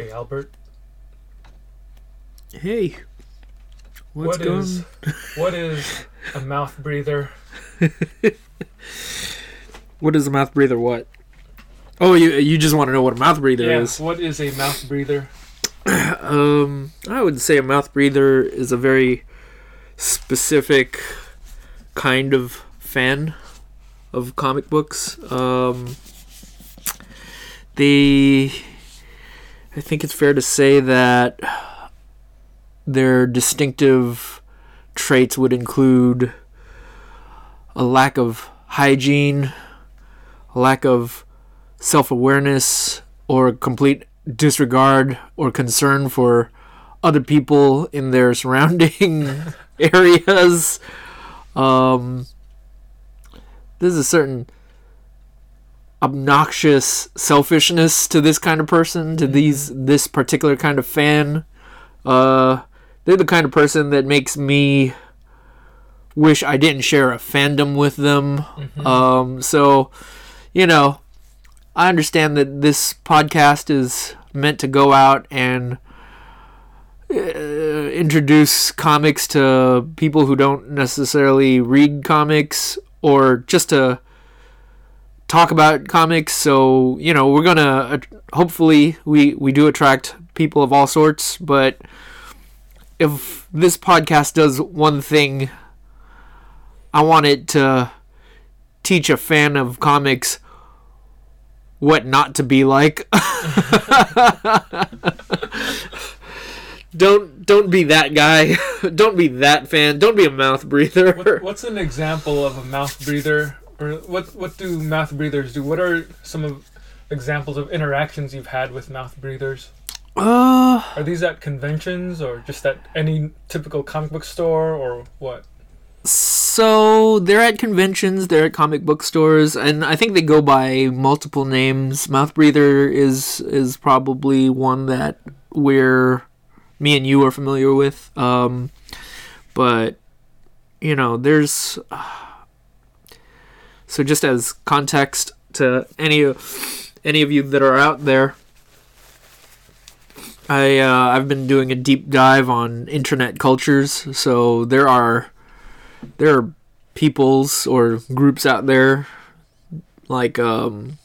Hey, Albert. Hey. What's What going is what is a mouth breather? What is a mouth breather what? Oh, you you just want to know what a mouth breather Yeah, is. what is a mouth breather? Um, I would say a mouth breather is a very specific kind of fan of comic books. Um, they, I think it's fair to say that their distinctive traits would include a lack of hygiene, a lack of self awareness, or complete disregard or concern for other people in their surrounding areas. Um, there's a certain obnoxious selfishness to this kind of person, to these this particular kind of fan. Uh, they're the kind of person that makes me wish I didn't share a fandom with them. Um, so, you know, I understand that this podcast is meant to go out and uh, introduce comics to people who don't necessarily read comics or just to talk about comics so you know we're gonna uh, hopefully we we do attract people of all sorts but if this podcast does one thing i want it to teach a fan of comics what not to be like. don't don't be that guy. don't be that fan. Don't be a mouth breather. What, what's an example of a mouth breather? Or what what do mouth breathers do? What are some of examples of interactions you've had with mouth breathers? Uh, Are these at conventions or just at any typical comic book store or what? so they're at conventions, they're at comic book stores, and I think they go by multiple names. Mouth breather is is probably one that we're me and you are familiar with. Um, but you know, there's so just as context to any of any of you that are out there. I uh, I've been doing a deep dive on internet cultures, so there are there are peoples or groups out there like um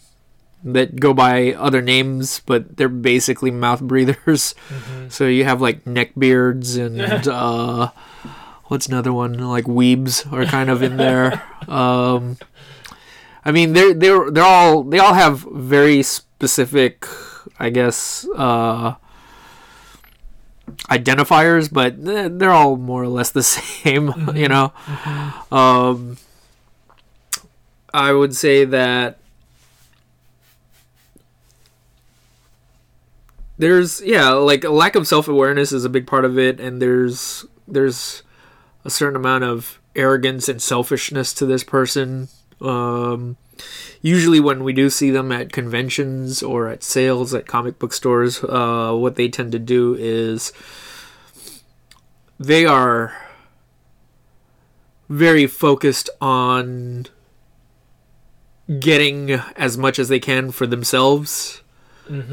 that go by other names but they're basically mouth breathers. So you have like neckbeards and uh what's another one? Like weebs are kind of in there. Um i mean they're they're they're all they all have very specific i guess uh identifiers, but they're all more or less the same, you know. Um, I would say that there's yeah, like a lack of self awareness is a big part of it, and there's there's a certain amount of arrogance and selfishness to this person. Um, usually when we do see them at conventions or at sales at comic book stores, uh, what they tend to do is they are very focused on getting as much as they can for themselves.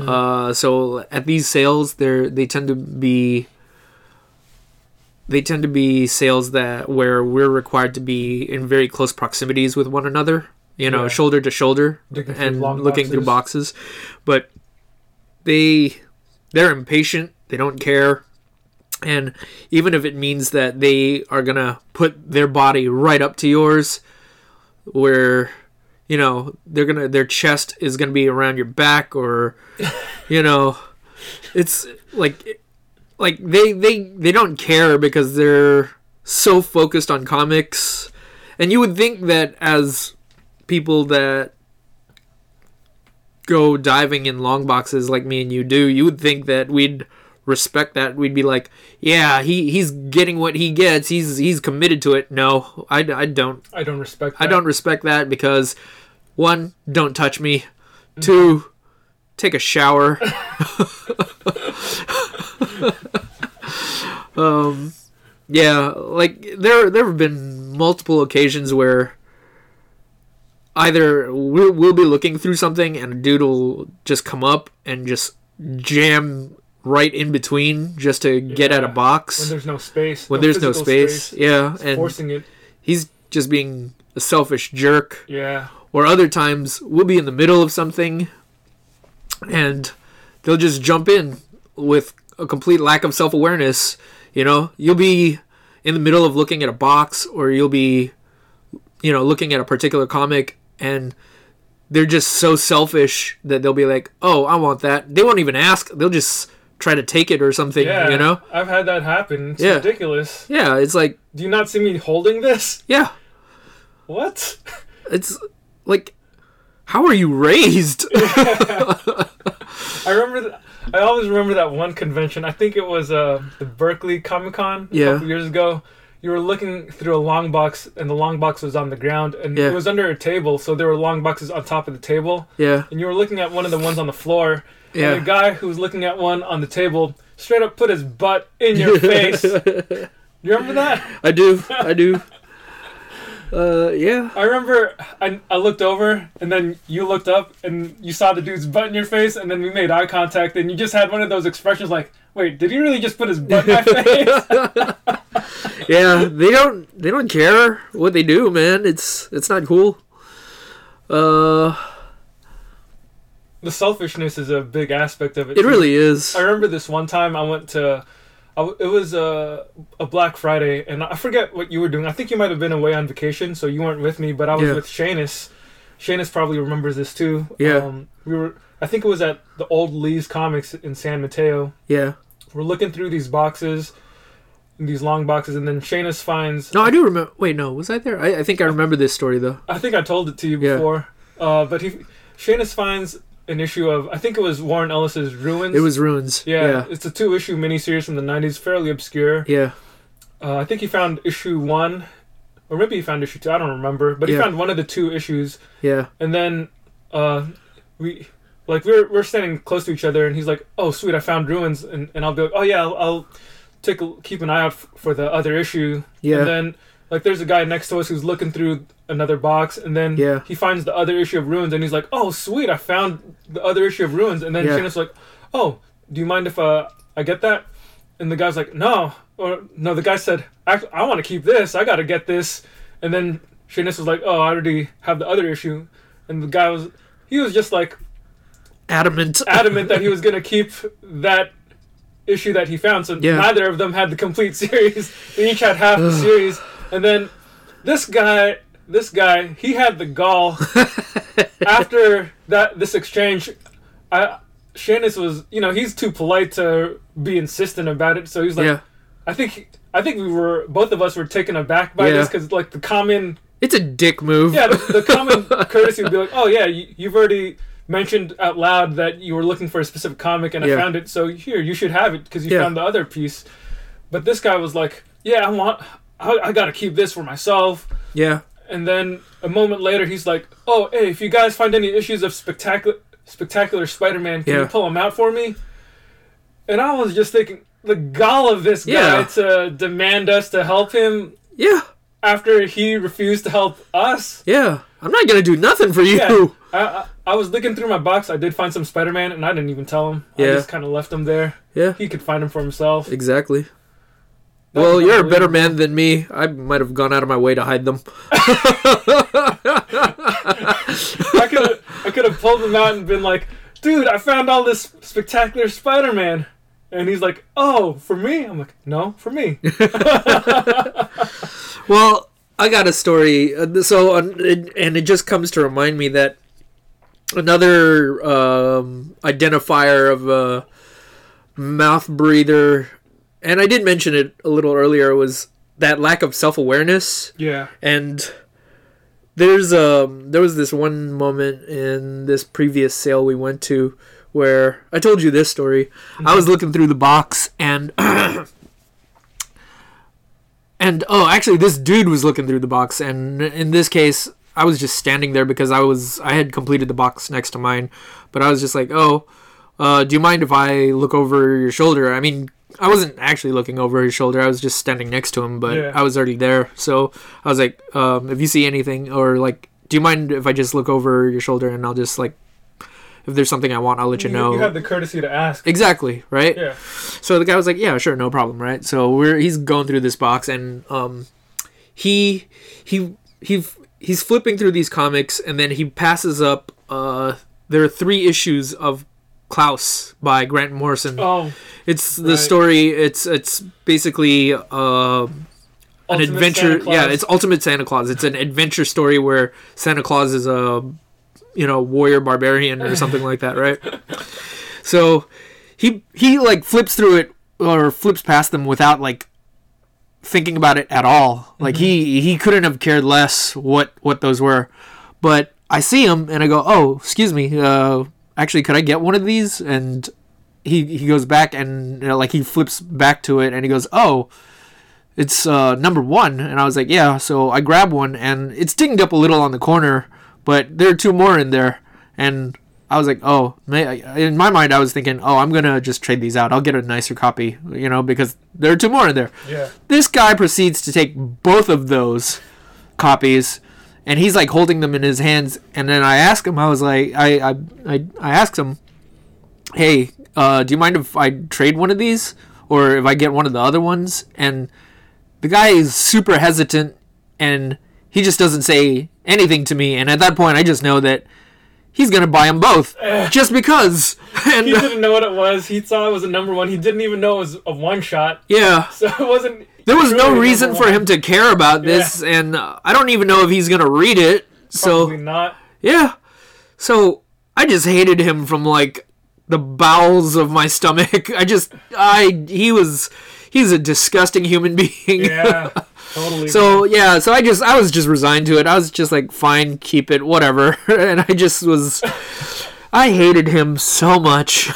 Uh, so at these sales, they they tend to be they tend to be sales that where we're required to be in very close proximities with one another you know Yeah. shoulder to shoulder Looking and looking through boxes. boxes but they they're impatient they don't care and even if it means that they are gonna put their body right up to yours where you know they're gonna their chest is gonna be around your back or you know it's like like they they they don't care because they're so focused on comics and you would think that as people that go diving in long boxes like me and you do you would think that we'd respect that we'd be like yeah he he's getting what he gets he's he's committed to it no i, I don't I don't respect. That. I don't respect that because one, don't touch me. Two, take a shower. um, yeah, like there there have been multiple occasions where either we'll, we'll be looking through something and a dude will just come up and just jam right in between just to get at a box when there's no space. when there's no physical space. Yeah, It's and forcing it. he's just being a selfish jerk. Yeah. Or other times we'll be in the middle of something and they'll just jump in with a complete lack of self awareness. You know, you'll be in the middle of looking at a box or you'll be, you know, looking at a particular comic and they're just so selfish that they'll be like, oh, I want that. They won't even ask. They'll just try to take it or something, Yeah. you know? I've had that happen. It's Yeah. ridiculous. Yeah, it's like, Do you not see me holding this? yeah, What? it's like, how are you raised? I remember. Th- I always remember that one convention. I think it was uh, the Berkeley Comic Con a Yeah. couple years ago. You were looking through a long box, and the long box was on the ground, and Yeah. it was under a table. So there were long boxes on top of the table, yeah, and you were looking at one of the ones on the floor. Yeah. And the guy who was looking at one on the table straight up put his butt in your face. you remember that? I do. I do. Uh, yeah. I remember I, I looked over and then you looked up and you saw the dude's butt in your face and then we made eye contact and you just had one of those expressions like, wait, did he really just put his butt in my face? Yeah, they don't they don't care what they do, man. It's it's not cool. Uh the selfishness is a big aspect of it. it too. really is. I remember this one time I went to, w it was a, a Black Friday and I forget what you were doing. I think you might have been away on vacation, so you weren't with me, but I was Yeah. with Shanus. Shanus probably remembers this too. Yeah. Um, we were, I think it was at the old Lee's Comics in San Mateo. Yeah. we're looking through these boxes, these long boxes, and then Shanus finds. No, I do remember wait, no, was I there? I, I think I remember this story though. I think I told it to you Yeah. before, uh, but he, Shanus finds an issue of. I think it was Warren Ellis's Ruins. It was ruins. Yeah, Yeah. it's a two-issue miniseries from the '90s, fairly obscure. Yeah. Uh, I think he found issue one, or maybe he found issue two. I don't remember, but he Yeah. found one of the two issues, Yeah. and then uh, we. Like we're we're standing close to each other, and he's like, "Oh, sweet, I found ruins," and, and I'll be like, "Oh yeah, I'll, I'll take a, keep an eye out f- for the other issue." Yeah. And then like there's a guy next to us who's looking through another box and then Yeah. he finds the other issue of Ruins and he's like, "Oh, sweet, I found the other issue of Ruins." And then Yeah. Shannon's like, "Oh, do you mind if uh I get that?" And the guy's like, "No." Or no, the guy said, "Actually, I want to keep this. I got to get this." And then Shanice was like, "Oh, I already have the other issue." And the guy was he was just like Adamant. adamant that he was going to keep that issue that he found. So Yeah. neither of them had the complete series. They each had half the series. And then this guy, this guy, he had the gall. After that, this exchange, I, Shannis was, you know, he's too polite to be insistent about it. So he's like, yeah. I think, I think we were, both of us were taken aback by Yeah. this because, like, the common It's a dick move. yeah, the, the common courtesy would be like, "Oh yeah, you, you've already mentioned out loud that you were looking for a specific comic, and I found it. So here, you should have it because you Yeah. found the other piece." But this guy was like, "Yeah, I want, I, I got to keep this for myself." Yeah. And then a moment later, he's like, "Oh, hey, if you guys find any issues of spectacular, spectacular Spider-Man, can Yeah. you pull them out for me?" And I was just thinking, the gall of this guy Yeah. to demand us to help him Yeah. after he refused to help us. Yeah. I'm not gonna do nothing for you. Yeah. I, I, I was looking through my box. I did find some Spider Man, and I didn't even tell him. Yeah. I just kind of left him there. Yeah. He could find him for himself. Exactly. Well, you're a better man than me. I might have gone out of my way to hide them. I could have I could have pulled them out and been like, "Dude, I found all this spectacular Spider Man," and he's like, "Oh, for me?" I'm like, "No, for me." Well, I got a story. uh, So, and it just comes to remind me that another um, identifier of a mouth breather, and I did mention it a little earlier, was that lack of self awareness. yeah. And there's um there was this one moment in this previous sale we went to where I told you this story. I was looking through the box and and oh actually this dude was looking through the box and in this case I was just standing there because I was I had completed the box next to mine, but I was just like, "Oh, uh, do you mind if I look over your shoulder?" I mean, I wasn't actually looking over his shoulder. I was just standing next to him, but Yeah. I was already there. So I was like, um, "If you see anything, or like, do you mind if I just look over your shoulder and I'll just like if there's something I want, I'll let you, You, know. you had the courtesy to ask. exactly, right? Yeah. So the guy was like, "Yeah, sure, no problem." Right? So we're he's going through this box, and um, he he he he's flipping through these comics, and then he passes up. Uh, there are three issues of Klaus by Grant Morrison. Oh, It's the right. story. It's it's basically uh, an adventure. Yeah, it's Ultimate Santa Claus. It's an adventure story where Santa Claus is a you know warrior barbarian or something like that, right? So he he like flips through it or flips past them without like thinking about it at all. Like he he couldn't have cared less what what those were. But I see him and I go, "Oh, excuse me. Uh actually could I get one of these?" And he he goes back and you know, like he flips back to it and he goes, "Oh, it's uh, number one." And I was like, "Yeah." So I grab one and it's dinged up a little on the corner, but there are two more in there. And I was like, "Oh," in my mind I was thinking, "Oh, I'm gonna just trade these out. I'll get a nicer copy, you know, because there are two more in there." yeah. This guy proceeds to take both of those copies and he's like holding them in his hands and then I ask him I was like I I I, I asked him hey uh, do you mind if I trade one of these or if I get one of the other ones and the guy is super hesitant and he just doesn't say anything to me and at that point I just know that he's going to buy them both just because and He didn't know what it was. He saw it was a number one. He didn't even know it was a one shot. yeah So it wasn't. There was no reason for him to care about this, and uh, I don't even know if he's gonna read it. Probably So not. yeah, so I just hated him from like the bowels of my stomach. I just, I he was, he's a disgusting human being. Yeah. totally. So yeah, so I just I was just resigned to it. I was just like, fine, keep it, whatever. and I just was, I hated him so much.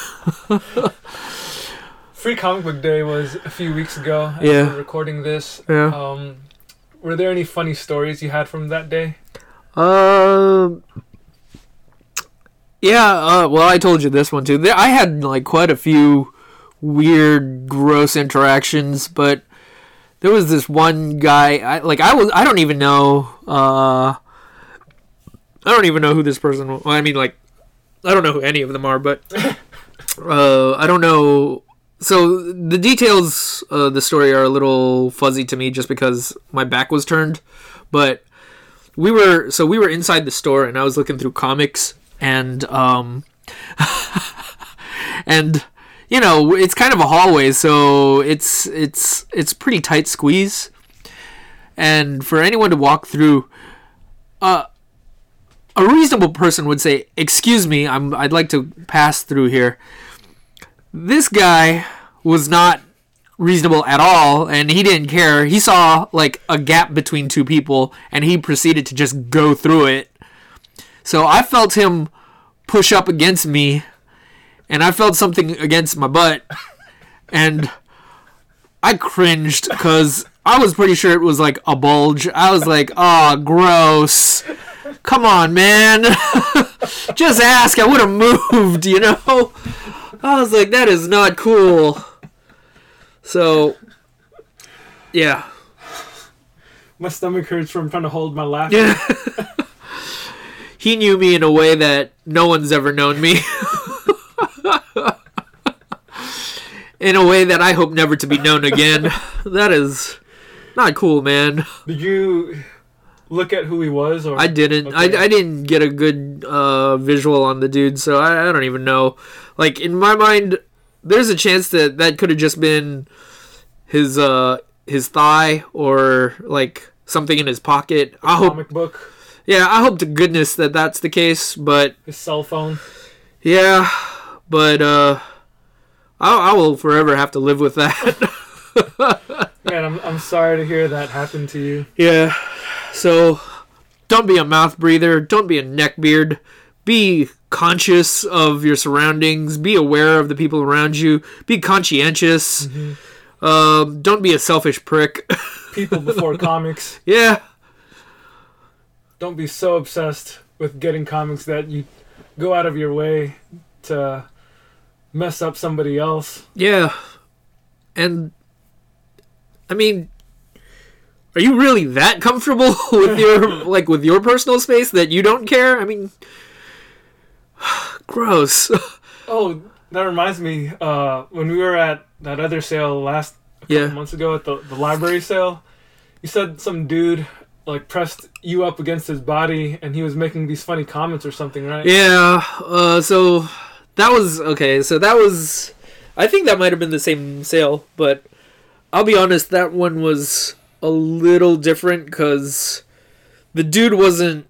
Free Comic Book Day was a few weeks ago. Yeah. Recording this. Yeah. Um, were there any funny stories you had from that day? Um. yeah. Uh, well, I told you this one too. There, I had like quite a few weird, gross interactions, but there was this one guy. I like. I was. I don't even know. Uh. I don't even know who this person. Well, I mean, like, I don't know who any of them are, but uh, I don't know. So the details of the story are a little fuzzy to me, just because my back was turned. But we were so we were inside the store and I was looking through comics and um and you know it's kind of a hallway so it's it's it's pretty tight squeeze and for anyone to walk through uh a reasonable person would say excuse me I'm I'd like to pass through here this guy was not reasonable at all and he didn't care. He saw like a gap between two people and he proceeded to just go through it. So i felt him push up against me and i felt something against my butt and i cringed because i was pretty sure it was like a bulge. I was like oh gross. Come on man. Just ask. I would have moved you know i was like that is not cool so, yeah, My stomach hurts from trying to hold my laugh. yeah. he knew me in a way that no one's ever known me. in a way that I hope never to be known again. That is not cool, man. Did you look at who he was? Or I didn't. Okay. I, I didn't get a good uh, visual on the dude, so I, I don't even know. Like in my mind, there's a chance that that could have just been his uh his thigh or like something in his pocket. I hope. comic book, Yeah, I hope to goodness that that's the case. But his cell phone. yeah, but uh, I, I will forever have to live with that. Man, I'm I'm sorry to hear that happened to you. Yeah. So don't be a mouth breather. Don't be a neckbeard. Be conscious of your surroundings. Be aware of the people around you. Be conscientious. Um, don't be a selfish prick. People before comics. yeah. Don't be so obsessed with getting comics that you go out of your way to mess up somebody else. Yeah. And I mean are you really that comfortable with your like with your personal space that you don't care? I mean Gross. Oh, that reminds me. Uh, when we were at that other sale last Yeah. months ago at the, the library sale, you said some dude like pressed you up against his body and he was making these funny comments or something, right? Yeah. Uh, so that was okay. So that was. I think that might have been the same sale, but I'll be honest. That one was a little different because the dude wasn't.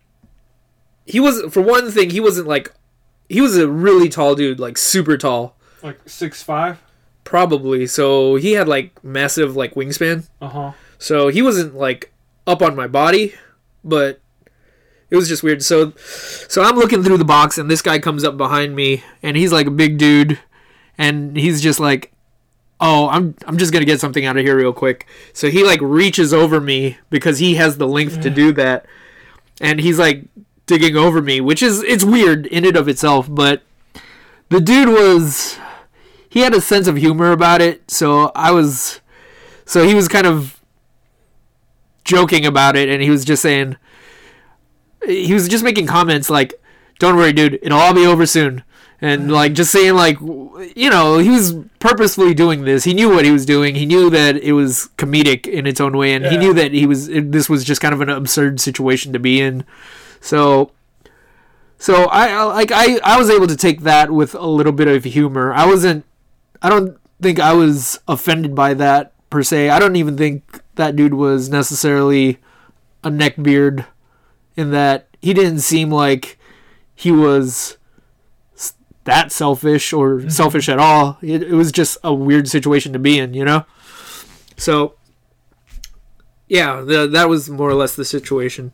He was for one thing. He wasn't like. He was a really tall dude, like super tall, Like six five. probably. So he had like massive like wingspan. Uh huh. So he wasn't like up on my body, but it was just weird. So so I'm looking through the box and this guy comes up behind me and he's like a big dude and he's just like oh, I'm I'm just going to get something out of here real quick. So he like reaches over me because he has the length to do mm. that. And he's like digging over me, which is it's weird in and of itself, but the dude was he had a sense of humor about it. So I was so he was kind of joking about it and he was just saying he was just making comments like don't worry dude it'll all be over soon and uh-huh. like just saying like you know he was purposefully doing this. He knew what he was doing. He knew that it was comedic in its own way and he knew that he was it, this was just kind of an absurd situation to be in. So so I I- like I I was able to take that with a little bit of humor. I wasn't I don't think I was offended by that per se. I don't even think that dude was necessarily a neckbeard in that he didn't seem like he was that selfish or selfish at all. It, it was just a weird situation to be in, you know? So, yeah, the, that was more or less the situation.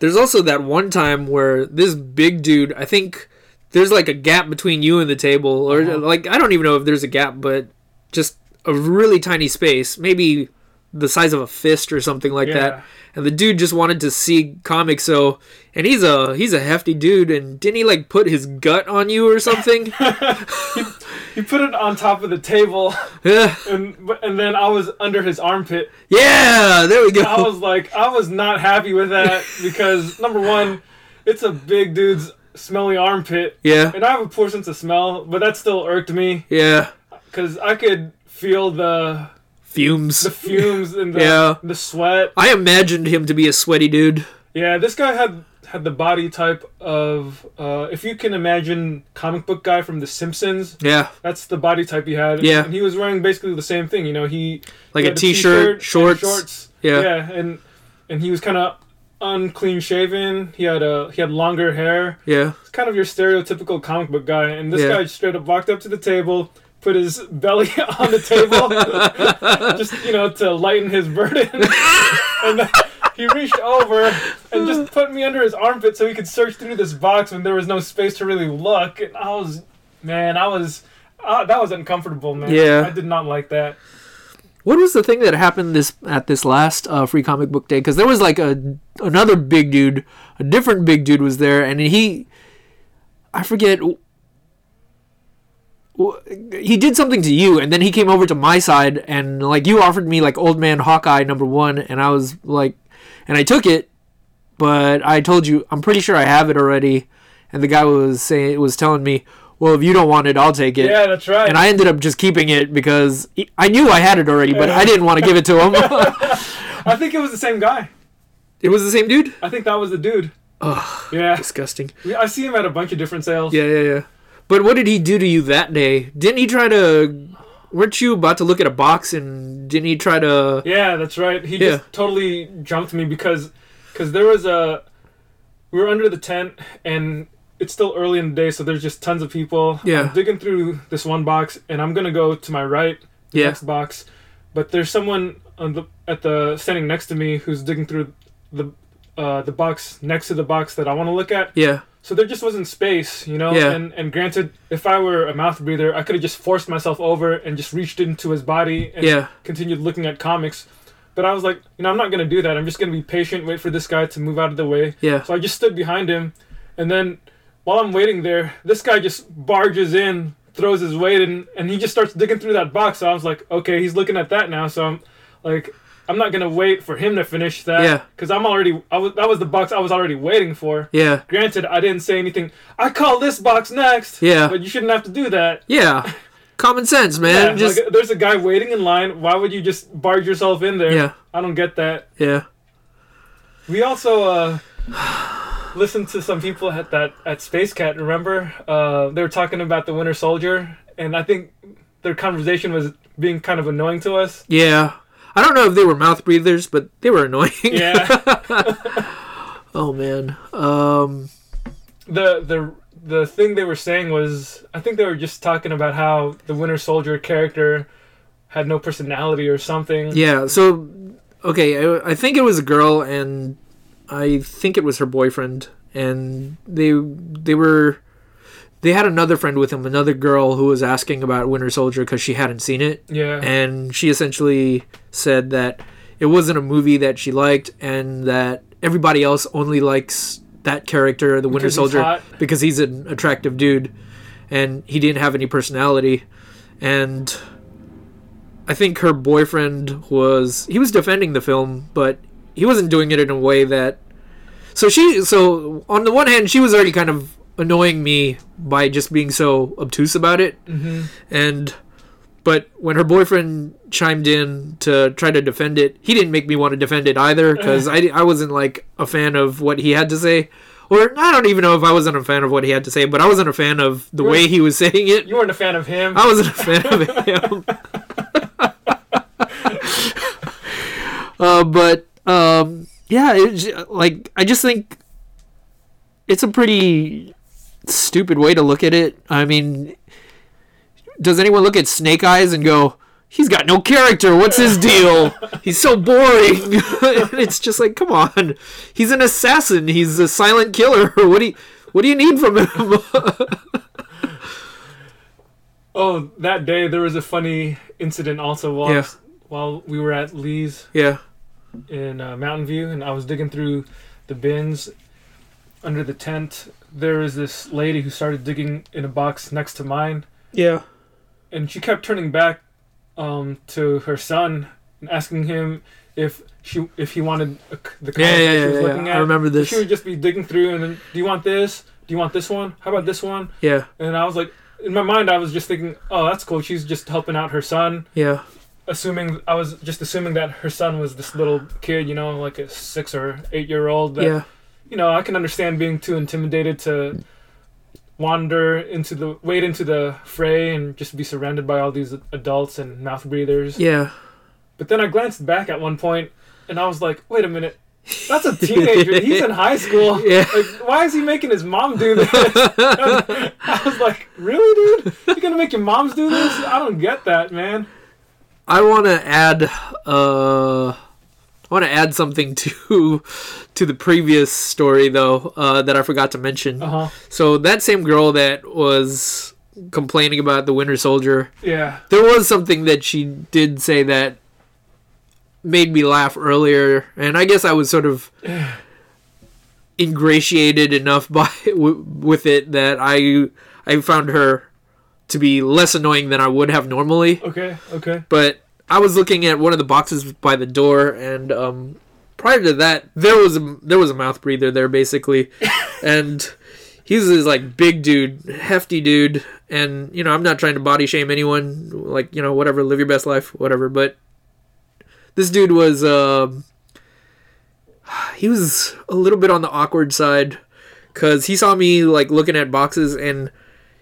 There's also that one time where this big dude, I think there's like a gap between you and the table, or Uh-huh. like I don't even know if there's a gap, but just a really tiny space, maybe the size of a fist or something like Yeah. that. And the dude just wanted to see comics, so and he's a he's a hefty dude, and didn't he like put his gut on you or something? He put it on top of the table, yeah, and and then I was under his armpit. yeah, there we go. I was like, I was not happy with that because number one, it's a big dude's smelly armpit, yeah, and I have a poor sense of smell, but that still irked me yeah, because I could feel the fumes. the fumes and the Yeah. the sweat. I imagined him to be a sweaty dude. Yeah, this guy had had the body type of uh, if you can imagine comic book guy from The Simpsons. Yeah, That's the body type he had. Yeah. and he was wearing basically the same thing. You know, he like he a had t-shirt, shorts. shorts. Yeah. yeah, and and he was kind of unclean shaven. He had a he had longer hair. Yeah, It's kind of your stereotypical comic book guy. And this Yeah. guy straight up walked up to the table, put his belly on the table, just you know to lighten his burden, and he reached over and just put me under his armpit so he could search through this box when there was no space to really look. And I was, man, I was. Uh, that was uncomfortable, man. Yeah. I did not like that. What was the thing that happened this at this last uh, free comic book day? Because there was like a another big dude, a different big dude was there, and he, I forget, he did something to you, and then he came over to my side, and like you offered me like old man Hawkeye number one, and I was like, and I took it, but I told you I'm pretty sure I have it already, and the guy was saying was telling me, well if you don't want it, I'll take it. Yeah, that's right. And I ended up just keeping it because he- I knew I had it already, but I didn't want to give it to him. I think it was the same guy. it was the same dude. I think that was the dude. Ugh, Yeah. disgusting. I see him at a bunch of different sales. Yeah, yeah, yeah. But what did he do to you that day? Didn't he try to? Weren't you about to look at a box and didn't he try to? Yeah, that's right. He Yeah. just totally jumped me because because there was a we were under the tent and it's still early in the day, so there's just tons of people. Yeah. I'm digging through this one box and I'm gonna go to my right, the Yeah. next box, but there's someone on the at the standing next to me who's digging through the uh, the box next to the box that I want to look at. Yeah, So there just wasn't space, you know. Yeah. And and granted, if I were a mouth breather, I could have just forced myself over and just reached into his body and yeah, continued looking at comics. But I was like, you know, I'm not gonna do that. I'm just gonna be patient, wait for this guy to move out of the way. yeah. So I just stood behind him, and then while I'm waiting there, this guy just barges in, throws his weight in, and he just starts digging through that box. So I was like, okay, he's looking at that now. So I'm like, I'm not gonna wait for him to finish that. Yeah. Because I'm already. I was that was the box I was already waiting for. Yeah. Granted, I didn't say anything. I call this box next. Yeah. But you shouldn't have to do that. Yeah. Common sense, man. Yeah, just like, there's a guy waiting in line. Why would you just barge yourself in there? Yeah. I don't get that. yeah. We also uh, listened to some people at that at Space Cat. Remember, uh, they were talking about the Winter Soldier, and I think their conversation was being kind of annoying to us. Yeah. I don't know if they were mouth breathers, but they were annoying. Yeah, oh man. Um the the the thing they were saying was, I think they were just talking about how the Winter Soldier character had no personality or something. yeah, so okay, I, I think it was a girl and I think it was her boyfriend and they they were they had another friend with him, another girl who was asking about Winter Soldier cuz she hadn't seen it. Yeah. and she essentially said that it wasn't a movie that she liked and that everybody else only likes that character the winter Because he's soldier hot. because he's an attractive dude and he didn't have any personality and i think her boyfriend was he was defending the film but he wasn't doing it in a way that so she so on the one hand she was already kind of annoying me by just being so obtuse about it hmm and but when her boyfriend chimed in to try to defend it, he didn't make me want to defend it either because I, I wasn't like a fan of what he had to say. Or I don't even know if I wasn't a fan of what he had to say, but I wasn't a fan of the way he was saying it. You weren't a fan of him. I wasn't a fan of him. uh, but um, yeah, it's like I just think it's a pretty stupid way to look at it. I mean, does anyone look at Snake Eyes and go, "He's got no character. What's his deal? He's so boring." it's just like, come on, he's an assassin. He's a silent killer. What do you, what do you need from him? Oh, that day there was a funny incident also while Yeah. while we were at Lee's yeah, in uh, Mountain View, and I was digging through the bins under the tent. there is this lady who started digging in a box next to mine, yeah, and she kept turning back um, to her son and asking him if she if he wanted a, the yeah, yeah, that she yeah. was yeah, looking I at. remember this. She would just be digging through, and then, do you want this? Do you want this one? How about this one? Yeah, And I was like, in my mind, I was just thinking, oh, that's cool. She's just helping out her son. yeah, Assuming I was just assuming that her son was this little kid, you know, like a six or eight year old. That, yeah, You know, I can understand being too intimidated to wander into the wade into the fray and just be surrounded by all these adults and mouth breathers. yeah. But then I glanced back at one point, and I was like, wait a minute. That's a teenager. He's in high school. Yeah. Like, why is he making his mom do this? I was like, really, dude? You're gonna make your moms do this? I don't get that, man. I want to add, uh, I want to add something to to the previous story though uh, that I forgot to mention. Uh huh. So that same girl that was complaining about the Winter Soldier, Yeah. there was something that she did say that made me laugh earlier, and I guess I was sort of ingratiated enough by w- with it that I I found her to be less annoying than I would have normally. Okay. Okay. But I was looking at one of the boxes by the door, and um, prior to that, there was a there was a mouth breather there basically, and he's this like big dude, hefty dude, and you know I'm not trying to body shame anyone, like you know whatever, live your best life, whatever. But this dude was um he was a little bit on the awkward side because he saw me like looking at boxes and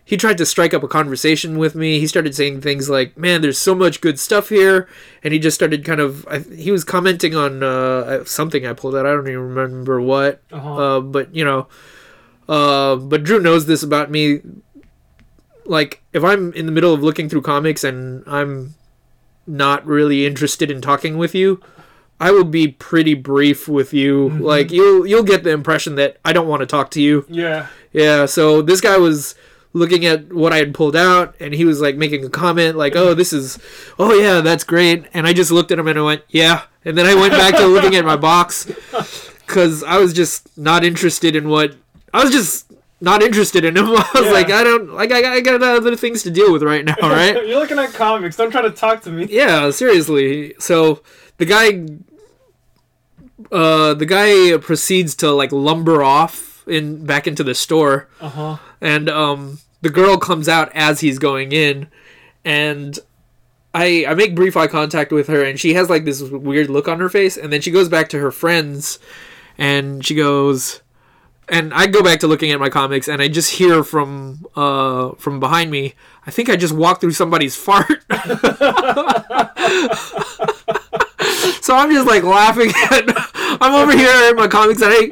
he tried to strike up a conversation with me. He started saying things like, "Man, there's so much good stuff here," and he just started kind of. I, he was commenting on uh, something I pulled out. I don't even remember what. Uh-huh. Uh, but you know, uh, but Drew knows this about me. Like, if I'm in the middle of looking through comics and I'm not really interested in talking with you, I will be pretty brief with you. Like, you'll you'll get the impression that I don't want to talk to you. Yeah. Yeah, so this guy was looking at what I had pulled out and he was like making a comment like, "Oh, this is oh yeah, that's great." And I just looked at him and I went, "Yeah." And then I went back to looking at my box cuz I was just not interested in what I was just not interested in him. I was Yeah. like, I don't like I got, I got other things to deal with right now, right? You're looking at comics. Don't try to talk to me. yeah, seriously. So the guy uh the guy proceeds to like lumber off in back into the store Uh huh. And um the girl comes out as he's going in and I I make brief eye contact with her and she has like this weird look on her face and then she goes back to her friends and she goes and I go back to looking at my comics and I just hear from uh from behind me I think I just walked through somebody's fart. So I'm just like laughing at I'm over here in my comics and I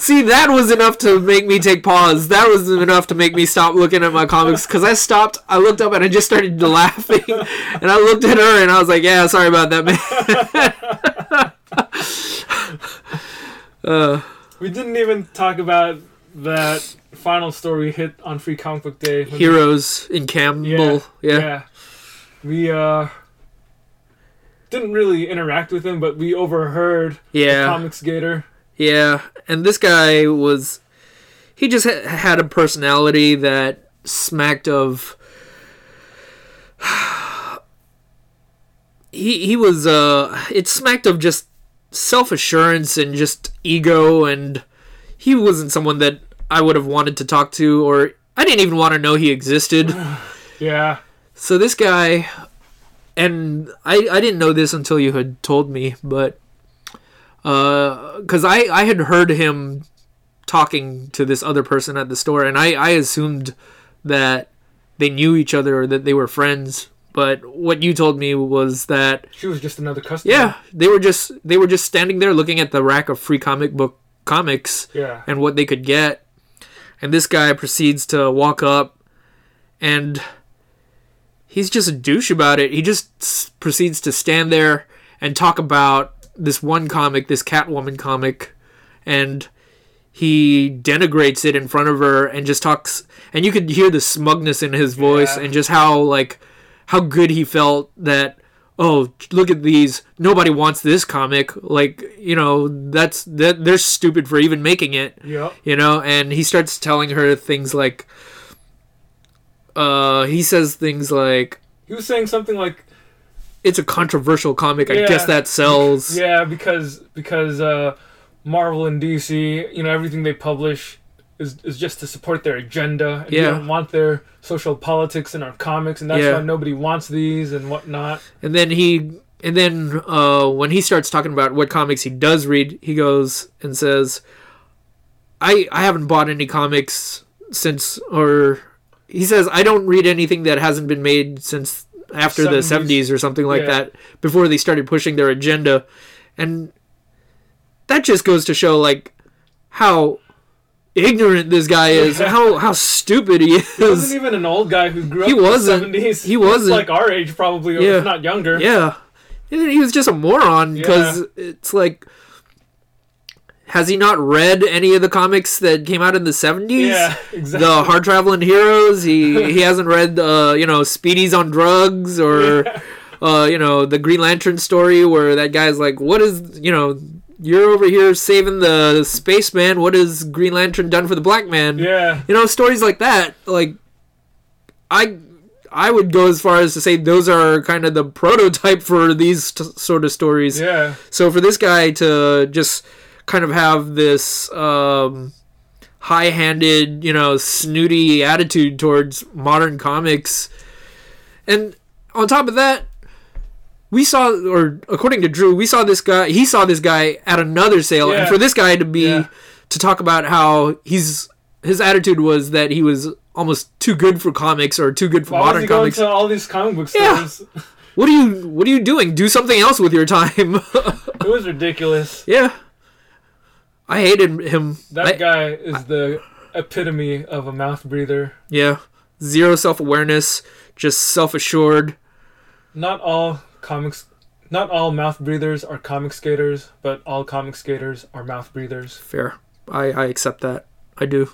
See, that was enough to make me take pause. That was enough to make me stop looking at my comics because I stopped. I looked up and I just started laughing, and I looked at her and I was like, "Yeah, sorry about that, man." uh, We didn't even talk about that final story we hit on Free Comic Book Day. when we- heroes in Campbell, yeah, yeah. We uh didn't really interact with him, but we overheard yeah, the Comicsgater. Yeah. And this guy was, he just ha- had a personality that smacked of. he he was uh it smacked of just self assurance and just ego and he wasn't someone that I would have wanted to talk to or I didn't even want to know he existed. Yeah. So this guy and I I didn't know this until you had told me, but uh cuz I I had heard him talking to this other person at the store and I I assumed that they knew each other or that they were friends, but what you told me was that She was just another customer. yeah, they were just they were just standing there looking at the rack of free comic book comics Yeah. and what they could get. And this guy proceeds to walk up and he's just a douche about it. He just proceeds to stand there and talk about this one comic, this Catwoman comic, and he denigrates it in front of her and just talks and you could hear the smugness in his voice Yeah. and just how like how good he felt that oh look at these nobody wants this comic like you know that's that they're stupid for even making it Yep. you know and he starts telling her things like uh he says things like He was saying something like it's a controversial comic i guess that sells Yeah, because because uh, Marvel and DC, you know, everything they publish is, is just to support their agenda. And Yeah. don't want their social politics in our comics, and that's Yeah. why nobody wants these and whatnot. and then he and then uh when he starts talking about what comics he does read he goes and says i i haven't bought any comics since or he says i don't read anything that hasn't been made since after the 70s. 70s or something like Yeah. that before they started pushing their agenda and that just goes to show like how ignorant this guy is Yeah. how how stupid he is. He wasn't even an old guy who grew up He in wasn't. the 70s. He wasn't. like our age, probably, Yeah. if not younger. Yeah. He was just a moron because it's like, has he not read any of the comics that came out in the 70s? Yeah, exactly. The hard traveling heroes. He he hasn't read uh you know Speedy's on drugs or uh you know the Green Lantern story where that guy's like what is you know you're over here saving the spaceman what has Green Lantern done for the black man Yeah. you know stories like that like i i would go as far as to say those are kind of the prototype for these t- sort of stories Yeah. so for this guy to just kind of have this um high-handed you know snooty attitude towards modern comics and on top of that we saw or according to drew we saw this guy he saw this guy at another sale and for this guy to be Yeah. to talk about how he's his attitude was that he was almost too good for comics or too good for Why modern he going comics to all these comic book Yeah. stores? what are you what are you doing do something else with your time It was ridiculous. yeah i hated him. That I- guy is the epitome of a mouth breather. yeah. Zero self-awareness just self-assured. Not all comics, not all mouth breathers are Comicsgaters, but all Comicsgaters are mouth breathers. fair. I i accept that. I do